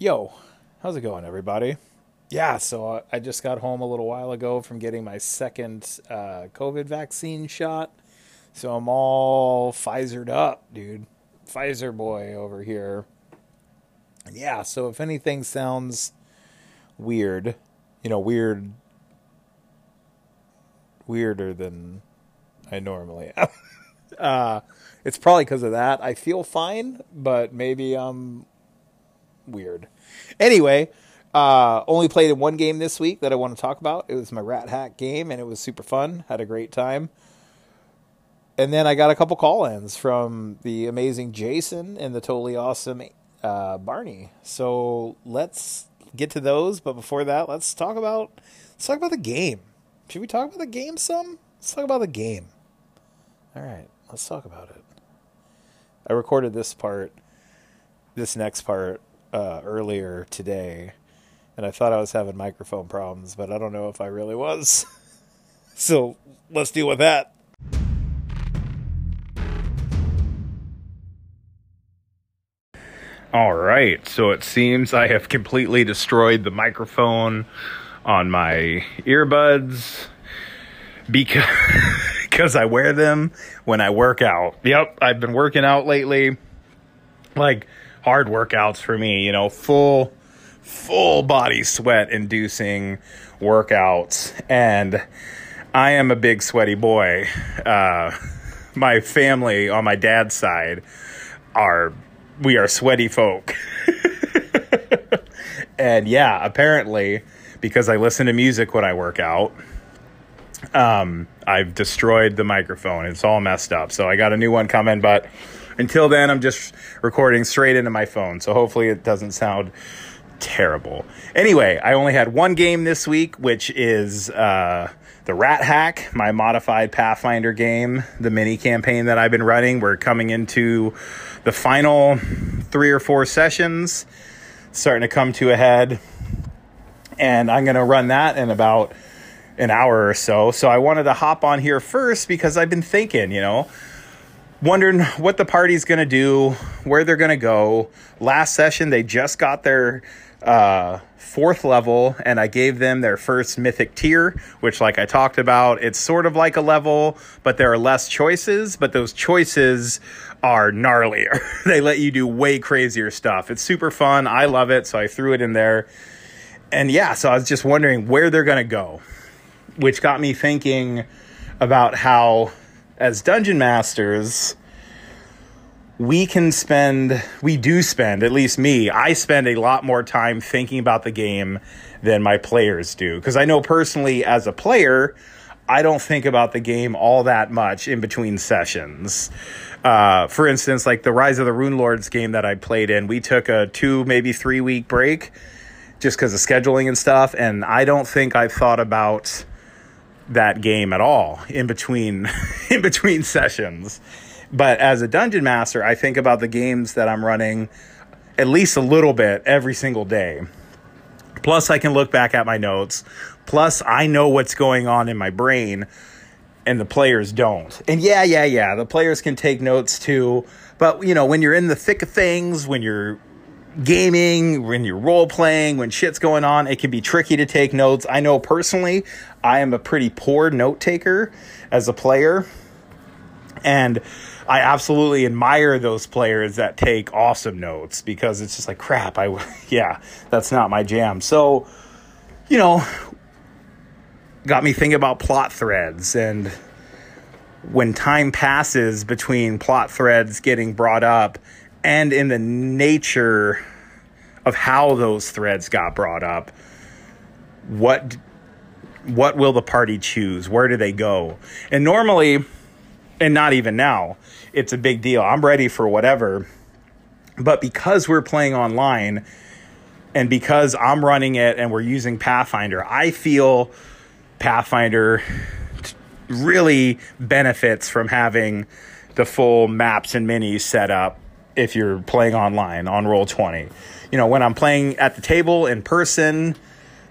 Yo, how's it going, everybody? Yeah, so uh, I just got home a little while ago from getting my second uh, COVID vaccine shot. So I'm all Pfizered up, dude. Pfizer boy over here. Yeah, so if anything sounds weird, you know, weird, weirder than I normally am, uh, it's probably because of that. I feel fine, but maybe I'm weird. Anyway, uh, only played in one game this week that I want to talk about. It was my Rat Hack game, and it was super fun. Had a great time. And then I got a couple call-ins from the amazing Jason and the totally awesome uh, Barney. So let's get to those. But before that, let's talk about let's talk about the game. Should we talk about the game some? Let's talk about the game. All right, let's talk about it. I recorded this part, this next part uh, earlier today, and I thought I was having microphone problems, but I don't know if I really was. so let's deal with that. All right, so it seems I have completely destroyed the microphone on my earbuds because because I wear them when I work out. Yep, I've been working out lately. Like hard workouts for me, you know, full full body sweat inducing workouts and I am a big sweaty boy. Uh my family on my dad's side are we are sweaty folk. and yeah, apparently because I listen to music when I work out, um, I've destroyed the microphone. It's all messed up. So I got a new one coming, but until then, I'm just recording straight into my phone. So hopefully it doesn't sound terrible. Anyway, I only had one game this week, which is uh, the Rat Hack, my modified Pathfinder game, the mini campaign that I've been running. We're coming into the final three or four sessions, starting to come to a head. And I'm going to run that in about an hour or so. So I wanted to hop on here first because I've been thinking, you know, wondering what the party's going to do, where they're going to go. Last session, they just got their uh, fourth level, and I gave them their first mythic tier, which, like I talked about, it's sort of like a level, but there are less choices, but those choices are gnarlier. they let you do way crazier stuff. It's super fun. I love it, so I threw it in there. And yeah, so I was just wondering where they're going to go which got me thinking about how, as dungeon masters, we can spend, we do spend, at least me, I spend a lot more time thinking about the game than my players do. Because I know personally, as a player, I don't think about the game all that much in between sessions. Uh, for instance, like the Rise of the Runelords game that I played in, we took a two, maybe three week break just because of scheduling and stuff. And I don't think I thought about that game at all in between in between sessions. But as a dungeon master, I think about the games that I'm running at least a little bit every single day. Plus I can look back at my notes. Plus I know what's going on in my brain and the players don't. And yeah, yeah, yeah, the players can take notes too. But you know, when you're in the thick of things, when you're gaming, when you're role playing, when shit's going on, it can be tricky to take notes. I know personally, I am a pretty poor note taker as a player. And I absolutely admire those players that take awesome notes because it's just like crap. I yeah, that's not my jam. So, you know, got me thinking about plot threads and when time passes between plot threads getting brought up and in the nature of how those threads got brought up what what will the party choose? Where do they go? And normally and not even now it's a big deal. I'm ready for whatever. But because we're playing online and because i'm running it and we're using pathfinder i feel pathfinder really benefits from having the full maps and minis set up if you're playing online on Roll20. You know, when I'm playing at the table in person,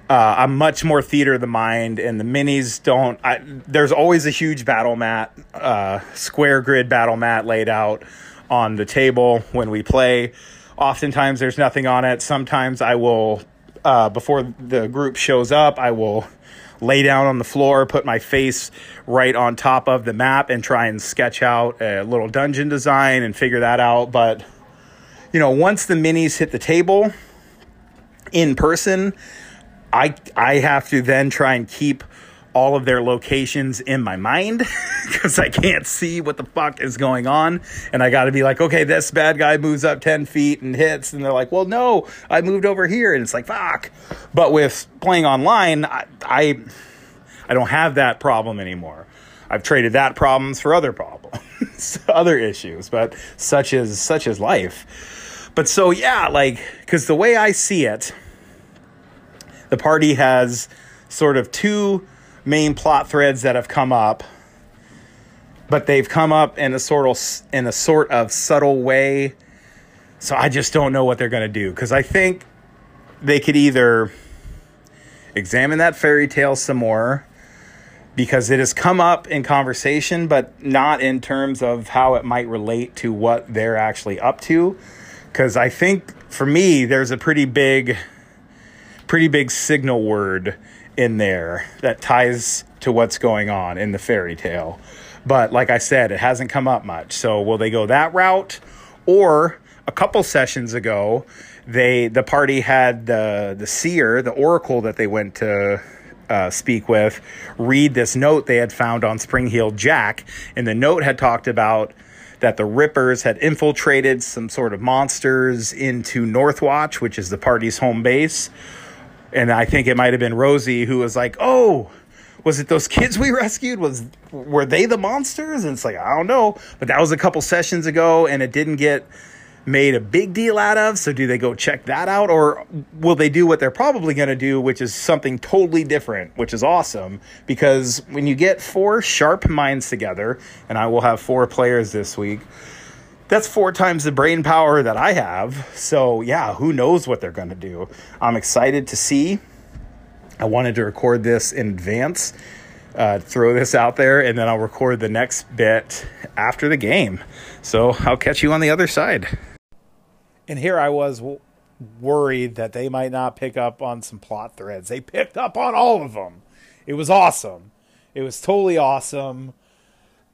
uh, I'm much more theater of the mind, and the minis don't. I, there's always a huge battle mat, uh, square grid battle mat laid out on the table when we play. Oftentimes there's nothing on it. Sometimes I will, uh, before the group shows up, I will lay down on the floor, put my face right on top of the map, and try and sketch out a little dungeon design and figure that out. But, you know, once the minis hit the table in person, I, I have to then try and keep all of their locations in my mind because I can't see what the fuck is going on. And I got to be like, okay, this bad guy moves up 10 feet and hits. And they're like, well, no, I moved over here. And it's like, fuck. But with playing online, I, I, I don't have that problem anymore. I've traded that problems for other problems, other issues, but such as such as life. But so yeah, like cuz the way I see it, the party has sort of two main plot threads that have come up, but they've come up in a sort of in a sort of subtle way. So I just don't know what they're going to do because I think they could either examine that fairy tale some more because it has come up in conversation, but not in terms of how it might relate to what they're actually up to. Because I think for me, there's a pretty big, pretty big signal word in there that ties to what's going on in the fairy tale. But like I said, it hasn't come up much. So will they go that route? Or a couple sessions ago, they the party had the the seer, the oracle that they went to uh, speak with, read this note they had found on Spring Heeled Jack, and the note had talked about that the Rippers had infiltrated some sort of monsters into Northwatch, which is the party's home base and I think it might have been Rosie who was like, "Oh, was it those kids we rescued? Was were they the monsters?" And it's like, I don't know, but that was a couple sessions ago, and it didn't get made a big deal out of. So do they go check that out, or will they do what they're probably going to do, which is something totally different, which is awesome because when you get four sharp minds together, and I will have four players this week that's four times the brain power that I have. So, yeah, who knows what they're going to do? I'm excited to see. I wanted to record this in advance, uh, throw this out there, and then I'll record the next bit after the game. So, I'll catch you on the other side. And here I was w- worried that they might not pick up on some plot threads. They picked up on all of them. It was awesome. It was totally awesome.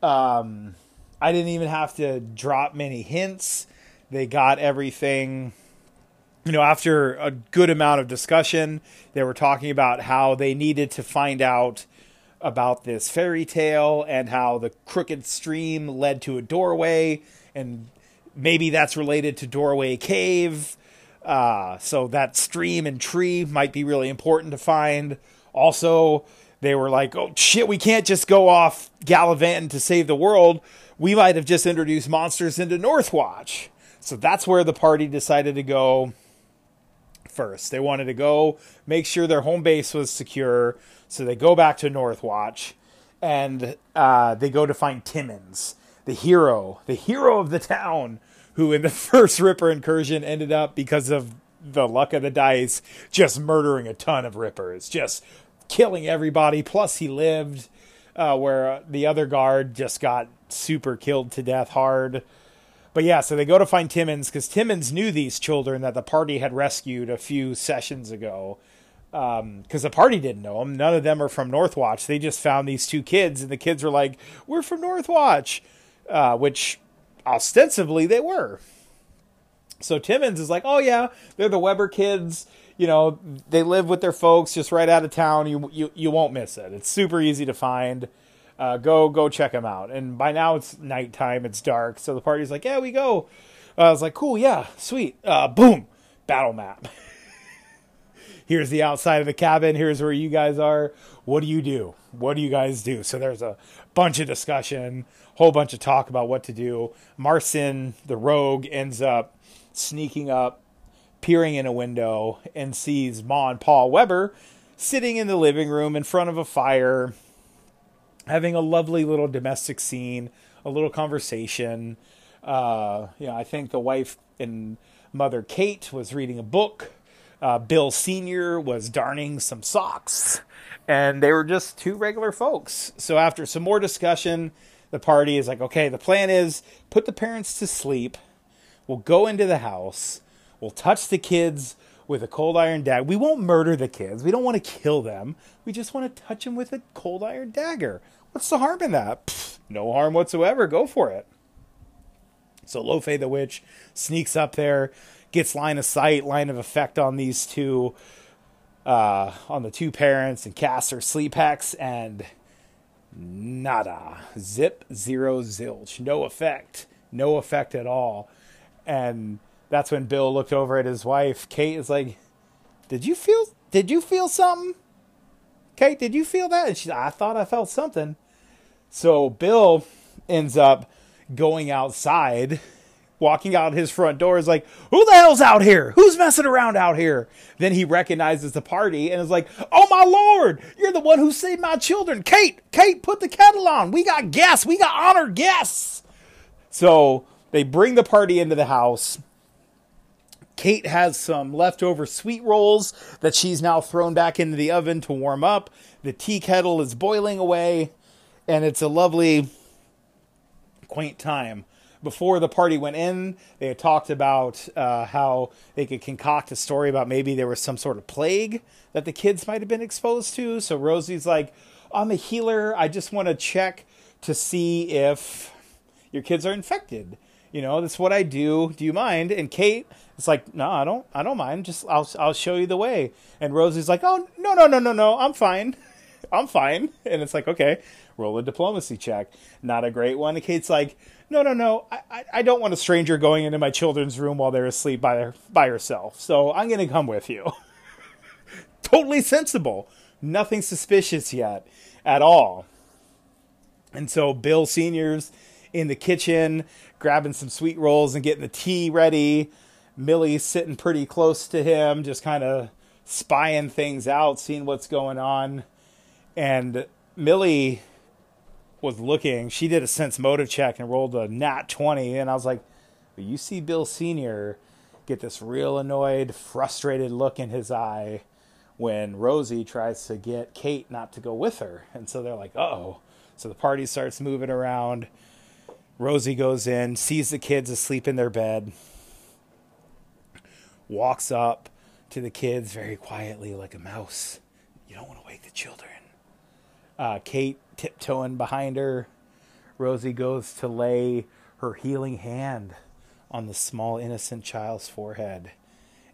Um, I didn't even have to drop many hints. They got everything. You know, after a good amount of discussion, they were talking about how they needed to find out about this fairy tale and how the crooked stream led to a doorway, and maybe that's related to Doorway Cave. Uh, so that stream and tree might be really important to find. Also, they were like, "Oh shit, we can't just go off gallivanting to save the world we might have just introduced monsters into Northwatch. So that's where the party decided to go first. They wanted to go make sure their home base was secure. So they go back to Northwatch and uh, they go to find Timmons, the hero, the hero of the town, who in the first Ripper incursion ended up because of the luck of the dice, just murdering a ton of Rippers, just killing everybody. Plus, he lived uh, where the other guard just got super killed to death hard. But yeah, so they go to find Timmons because Timmons knew these children that the party had rescued a few sessions ago. Because um, the party didn't know them. None of them are from Northwatch. They just found these two kids, and the kids were like, We're from Northwatch, uh, which ostensibly they were. So Timmons is like, Oh, yeah, they're the Weber kids. You know, they live with their folks just right out of town. You, you, you won't miss it. It's super easy to find uh, go go check them out. And by now it's nighttime, it's dark, so the party's like, yeah, we go. Uh, I was like, cool, yeah, sweet. Uh, boom, battle map. Here's the outside of the cabin. Here's where you guys are. What do you do? What do you guys do? So there's a bunch of discussion, whole bunch of talk about what to do. Marcin, the rogue, ends up sneaking up, peering in a window, and sees Ma and Paul Weber sitting in the living room in front of a fire, having a lovely little domestic scene, a little conversation. Uh, you know, I think the wife and mother Kate was reading a book. Uh, Bill Senior was darning some socks, and they were just two regular folks. So after some more discussion, the party is like, okay, the plan is put the parents to sleep. We'll go into the house. We'll touch the kids with a cold iron dagger. We won't murder the kids. We don't want to kill them. We just want to touch them with a cold iron dagger. What's the harm in that? Pfft, no harm whatsoever. Go for it. So Lo Fei the Witch sneaks up there, gets line of sight, line of effect on these two, uh, on the two parents, and casts her sleep hex, and nada. Zip, zero, zilch. No effect. No effect at all. And that's when Bill looked over at his wife. Kate is like, "Did you feel? Did you feel something?" Kate, did you feel that? And she, I thought I felt something. So Bill ends up going outside, walking out his front door. Is like, "Who the hell's out here? Who's messing around out here?" Then he recognizes the party and is like, "Oh my lord, you're the one who saved my children, Kate. Kate, put the kettle on. We got guests. We got honored guests." So they bring the party into the house. Kate has some leftover sweet rolls that she's now thrown back into the oven to warm up. The tea kettle is boiling away, and it's a lovely, quaint time. Before the party went in, they had talked about uh, how they could concoct a story about maybe there was some sort of plague that the kids might have been exposed to. So Rosie's like, I'm a healer. I just want to check to see if your kids are infected. You know, that's what I do. Do you mind? And Kate is like, no, I don't. I don't mind. Just I'll I'll show you the way. And Rosie's like, oh no no no no no, I'm fine. I'm fine. And it's like, okay, roll a diplomacy check. Not a great one. Kate's like, no no no, I I, I don't want a stranger going into my children's room while they're asleep by their, by herself. So I'm gonna come with you. totally sensible. Nothing suspicious yet at all. And so Bill Senior's in the kitchen grabbing some sweet rolls and getting the tea ready. Millie's sitting pretty close to him, just kind of spying things out, seeing what's going on. And Millie was looking. She did a sense motive check and rolled a nat 20. And I was like, you see Bill Sr. get this real annoyed, frustrated look in his eye when Rosie tries to get Kate not to go with her. And so they're like, oh. So the party starts moving around. Rosie goes in, sees the kids asleep in their bed, walks up to the kids very quietly like a mouse. You don't want to wake the children. Uh, Kate tiptoeing behind her. Rosie goes to lay her healing hand on the small, innocent child's forehead.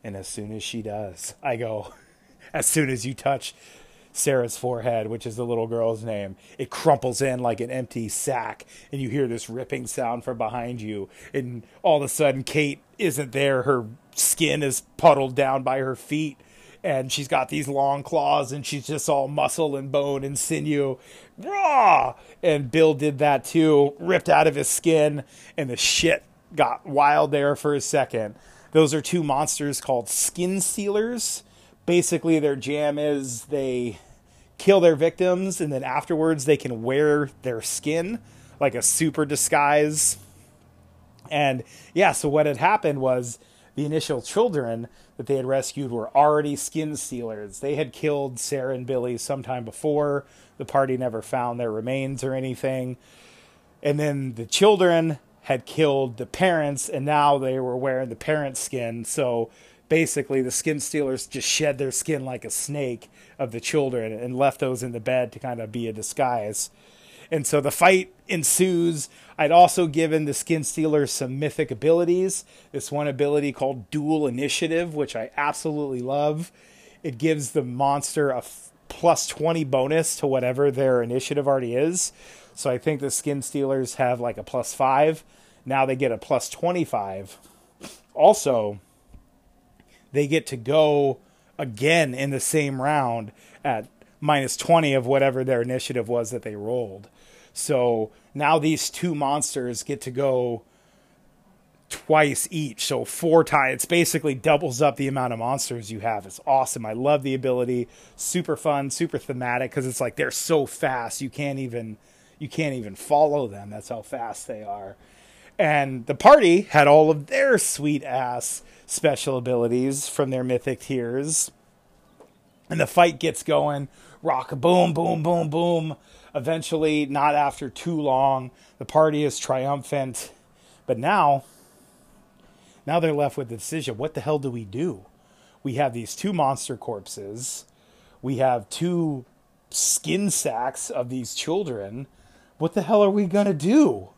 And as soon as she does, I go, as soon as you touch Sarah's forehead, which is the little girl's name. It crumples in like an empty sack, and you hear this ripping sound from behind you. And all of a sudden, Kate isn't there. Her skin is puddled down by her feet, and she's got these long claws, and she's just all muscle and bone and sinew. Raw! And Bill did that too, ripped out of his skin, and the shit got wild there for a second. Those are two monsters called skin stealers basically their jam is they kill their victims and then afterwards they can wear their skin like a super disguise. And yeah, so what had happened was the initial children that they had rescued were already skin stealers. They had killed Sarah and Billy sometime before. The party never found their remains or anything. And then the children had killed the parents, and now they were wearing the parents' skin. So basically the skin stealers just shed their skin like a snake of the children and left those in the bed to kind of be a disguise. And so the fight ensues. I'd also given the skin stealers some mythic abilities. This one ability called Dual Initiative, which I absolutely love. It gives the monster a f- plus 20 bonus to whatever their initiative already is. So I think the skin stealers have like a plus 5. Now they get a plus 25. Also, they get to go again in the same round at minus 20 of whatever their initiative was that they rolled. So now these two monsters get to go twice each. So four times. It's basically doubles up the amount of monsters you have. It's awesome. I love the ability. Super fun, super thematic because it's like they're so fast you can't even you can't even follow them. That's how fast they are. And the party had all of their sweet ass special abilities from their mythic tiers. And the fight gets going. Rock, boom, boom, boom, boom. Eventually, not after too long, the party is triumphant. But now, Now they're left with the decision what the hell do we do? We have these two monster corpses, we have two skin sacks of these children. What the hell are we going to do?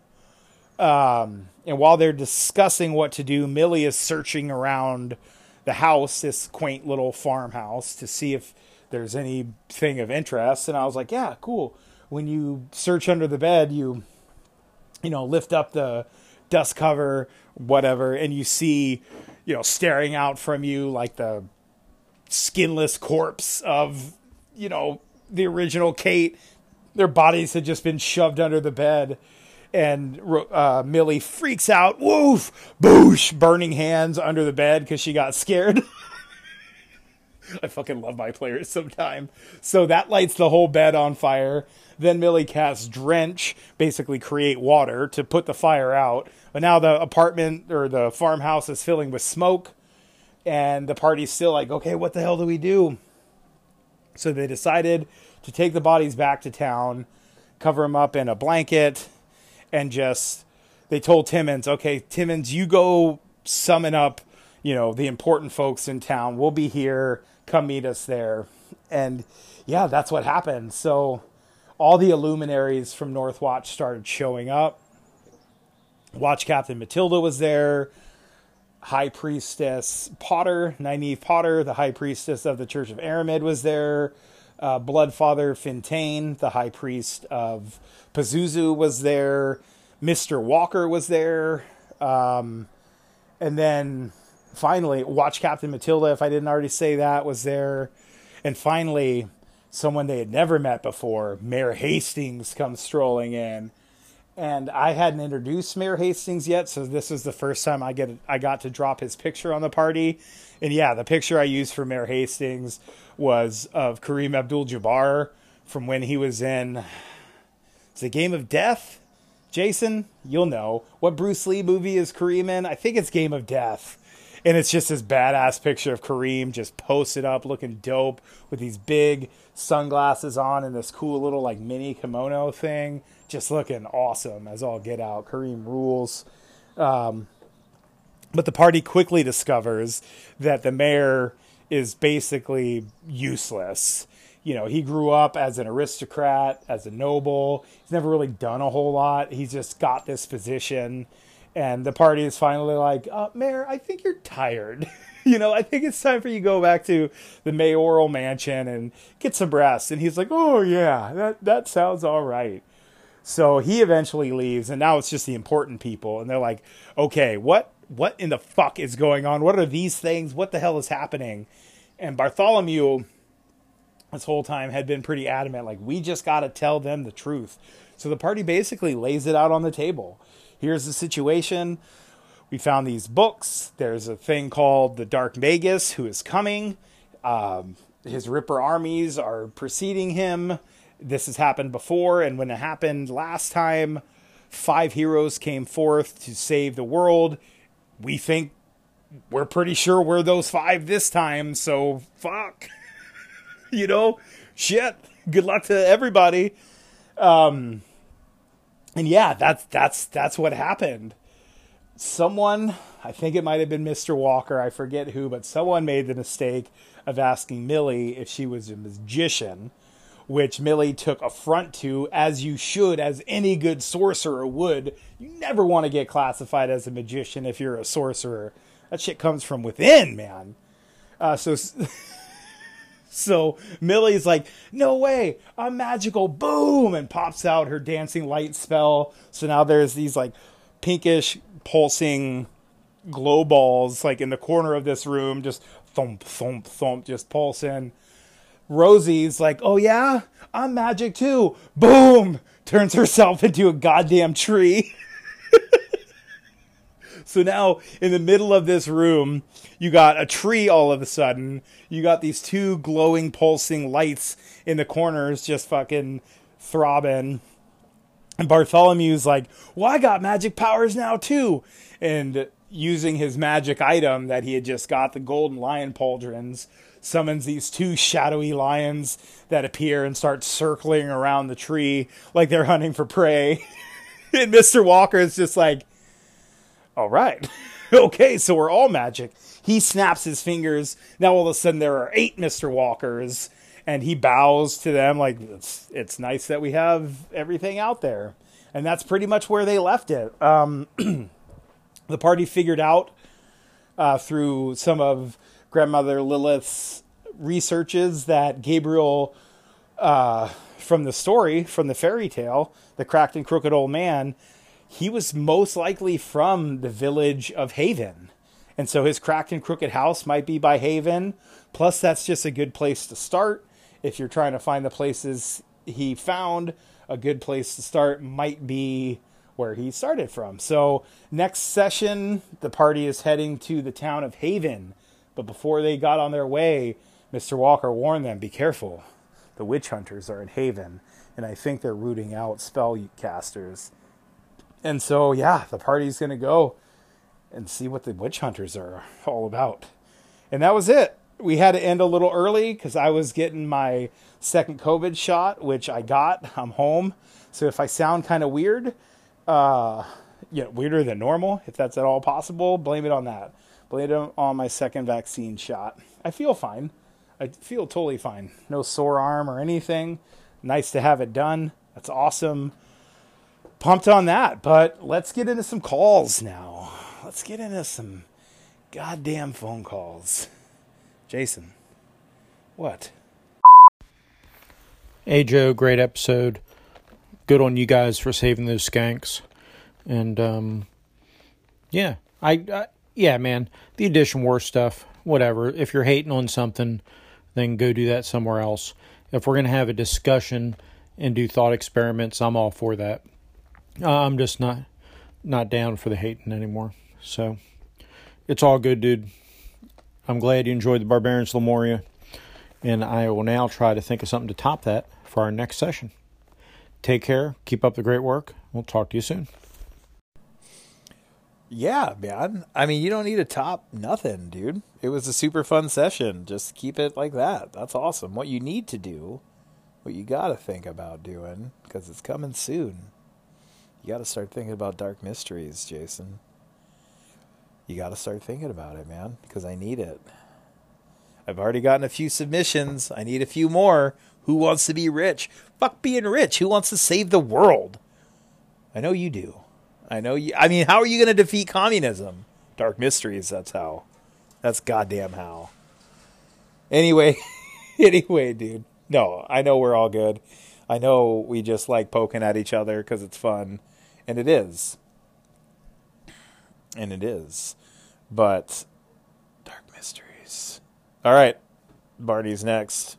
Um, and while they're discussing what to do, Millie is searching around the house, this quaint little farmhouse, to see if there's anything of interest. And I was like, yeah, cool. When you search under the bed, you, you know, lift up the dust cover, whatever, and you see, you know, staring out from you like the skinless corpse of, you know, the original Kate. Their bodies had just been shoved under the bed and uh, Millie freaks out. Woof! Boosh! Burning hands under the bed because she got scared. I fucking love my players sometime. So that lights the whole bed on fire. Then Millie casts Drench, basically create water to put the fire out. But now the apartment or the farmhouse is filling with smoke. And the party's still like, okay, what the hell do we do? So they decided to take the bodies back to town, cover them up in a blanket, and just they told Timmons, okay, Timmons, you go summon up, you know, the important folks in town. We'll be here. Come meet us there. And yeah, that's what happened. So all the illuminaries from Northwatch started showing up. Watch Captain Matilda was there. High Priestess Potter, Nynaeve Potter, the High Priestess of the Church of Aramid, was there. Uh, Bloodfather Fontaine, the High Priest of Pazuzu was there. Mr. Walker was there. Um, and then finally, Watch Captain Matilda, if I didn't already say that, was there. And finally, someone they had never met before, Mayor Hastings, comes strolling in. And I hadn't introduced Mayor Hastings yet, so this was the first time I get I got to drop his picture on the party. And yeah, the picture I used for Mayor Hastings was of Kareem Abdul-Jabbar from when he was in it's a Game of Death. Jason, you'll know. What Bruce Lee movie is Kareem in? I think it's Game of Death. And it's just this badass picture of Kareem just posted up looking dope with these big sunglasses on and this cool little like mini kimono thing. Just looking awesome as all get out. Kareem rules. Um, but the party quickly discovers that the mayor is basically useless you know, he grew up as an aristocrat, as a noble. He's never really done a whole lot. He's just got this position. And the party is finally like, uh, Mayor, I think you're tired. you know, I think it's time for you to go back to the mayoral mansion and get some rest. And he's like, oh, yeah, that, that sounds all right. So he eventually leaves, and now it's just the important people. And they're like, okay, what, what in the fuck is going on? What are these things? What the hell is happening? And Bartholomew this whole time had been pretty adamant like we just got to tell them the truth so the party basically lays it out on the table here's the situation. We found these books. There's a thing called the dark magus who is coming. Um, his ripper armies are preceding him. This has happened before and when it happened last time five heroes came forth to save the world. We think we're pretty sure we're those five this time so fuck. You know, shit. Good luck to everybody. Um, and yeah, that's that's that's what happened. Someone, I think it might have been Mr. Walker, I forget who, but someone made the mistake of asking Millie if she was a magician, which Millie took affront to, as you should, as any good sorcerer would. You never want to get classified as a magician if you're a sorcerer. That shit comes from within, man. Uh, so So Millie's like, no way, I'm magical, boom, and pops out her dancing light spell. So now there's these like pinkish pulsing glow balls like in the corner of this room, just thump, thump, thump, just pulsing. Rosie's like, oh yeah, I'm magic too. Boom! Turns herself into a goddamn tree. So now in the middle of this room, you got a tree all of a sudden. You got these two glowing, pulsing lights in the corners just fucking throbbing. And Bartholomew's like, well, I got magic powers now too. And using his magic item that he had just got, the golden lion pauldrons, summons these two shadowy lions that appear and start circling around the tree like they're hunting for prey. and Mr. Walker is just like, all right. okay, so we're all magic. He snaps his fingers. Now all of a sudden there are eight Mister Walkers, and he bows to them like it's it's nice that we have everything out there, and that's pretty much where they left it. Um, the party figured out uh, through some of grandmother Lilith's researches that Gabriel, uh, from the story, from the fairy tale, the cracked and crooked old man, he was most likely from the village of Haven. And so his cracked and crooked house might be by Haven. Plus, that's just a good place to start. If you're trying to find the places he found, a good place to start might be where he started from. So, next session, the party is heading to the town of Haven. But before they got on their way, Mr. Walker warned them be careful. The witch hunters are in Haven, and I think they're rooting out spellcasters. And so, yeah, the party's going to go and see what the witch hunters are all about. And that was it. We had to end a little early because I was getting my second COVID shot, which I got. I'm home. So if I sound kind of weird, uh, you know, weirder than normal, if that's at all possible, blame it on that. Blame it on my second vaccine shot. I feel fine. I feel totally fine. No sore arm or anything. Nice to have it done. That's awesome. Pumped on that. But let's get into some calls now. Let's get into some goddamn phone calls. Jason, what? Hey Joe, great episode. Good on you guys for saving those skanks. And um yeah, I, I yeah, man, the edition war stuff, whatever. If you're hating on something, then go do that somewhere else. If we're going to have a discussion and do thought experiments, I'm all for that. Uh, I'm just not not down for the hating anymore. So it's all good, dude. I'm glad you enjoyed the Barbarians Lemuria, and I will now try to think of something to top that for our next session. Take care. Keep up the great work. We'll talk to you soon. Yeah, man. I mean, you don't need to top nothing, dude. It was a super fun session. Just keep it like that. That's awesome. What you need to do, what you got to think about doing, because it's coming soon. You got to start thinking about Dark Mysteries, Jason. You got to start thinking about it, man, because I need it. I've already gotten a few submissions. I need a few more. Who wants to be rich? Fuck being rich. Who wants to save the world? I know you do. I know you. I mean, how are you going to defeat communism? Dark Mysteries, that's how. That's goddamn how. Anyway, anyway, dude. No, I know we're all good. I know we just like poking at each other because it's fun. And it is. And it is. But, Dark Mysteries. All right. Barney's next.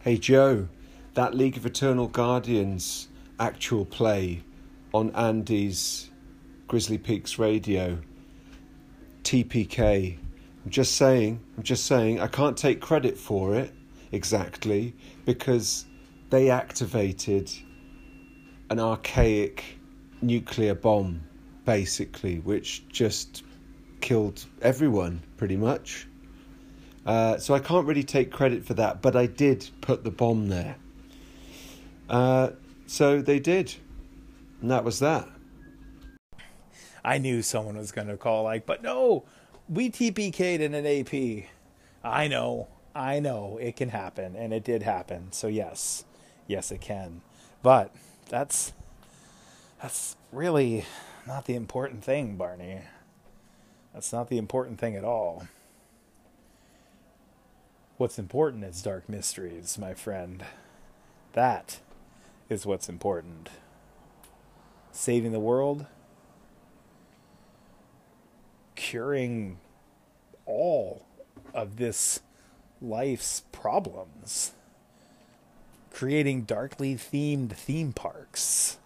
Hey Joe, that League of Eternal Guardians actual play on Andy's Grizzly Peaks radio, TPK. I'm just saying, I'm just saying, I can't take credit for it exactly because they activated an archaic nuclear bomb, basically, which just killed everyone pretty much. Uh, so I can't really take credit for that, but I did put the bomb there. Uh, so they did. And that was that. I knew someone was going to call, like, but no, we TPK'd in an AP. I know, I know it can happen, and it did happen. So, yes, yes, it can. But that's that's really not the important thing, Barney. That's not the important thing at all. What's important is dark mysteries, my friend. That is what's important. Saving the world, curing all of this life's problems, creating darkly themed theme parks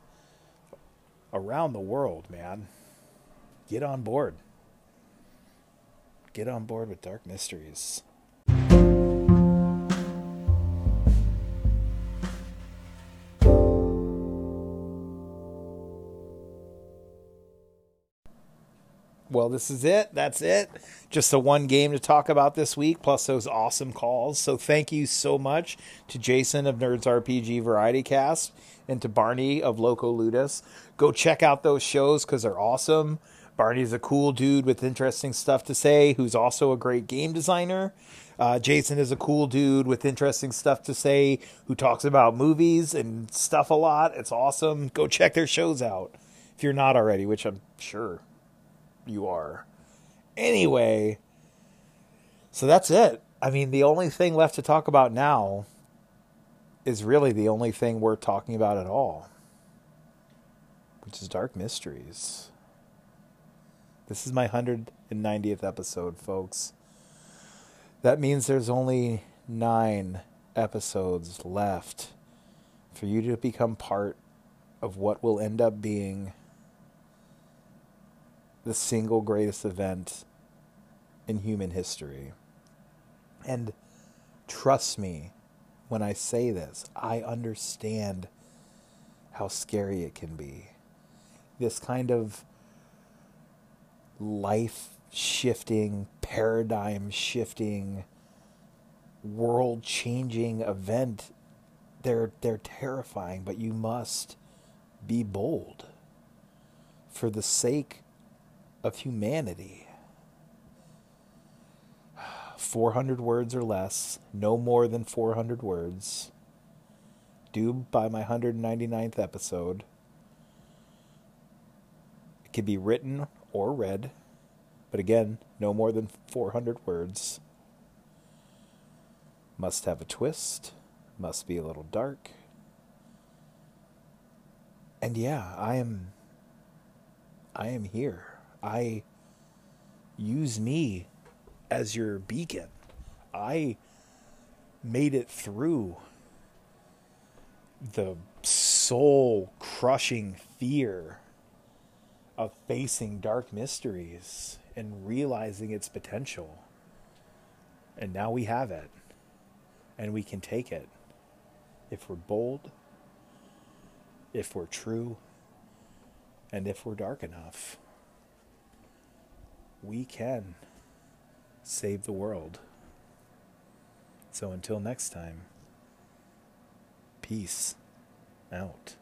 around the world, man. Get on board. Get on board with Dark Mysteries. Well, this is it. That's it. Just the one game to talk about this week, plus those awesome calls. So thank you so much to Jason of Nerds RPG Variety Cast and to Barney of Loco Ludus. Go check out those shows because they're awesome. Barney's a cool dude with interesting stuff to say, who's also a great game designer. Uh, Jason is a cool dude with interesting stuff to say, who talks about movies and stuff a lot. It's awesome. Go check their shows out if you're not already, which I'm sure you are. Anyway, so that's it. I mean, the only thing left to talk about now is really the only thing we're talking about at all, which is Dark Mysteries. This is my 190th episode, folks. That means there's only nine episodes left for you to become part of what will end up being the single greatest event in human history. And trust me when I say this, I understand how scary it can be. This kind of life shifting, paradigm shifting, world changing event. They're they're terrifying, but you must be bold for the sake of humanity. 400 words or less, no more than 400 words, due by my 199th episode. It can be written or read, but again, no more than 400 words. Must have a twist, must be a little dark. And yeah, I am I am here. I use me as your beacon. I made it through the soul crushing fear of facing dark mysteries and realizing its potential. And now we have it. And we can take it if we're bold, if we're true, and if we're dark enough. We can save the world. So until next time, peace out.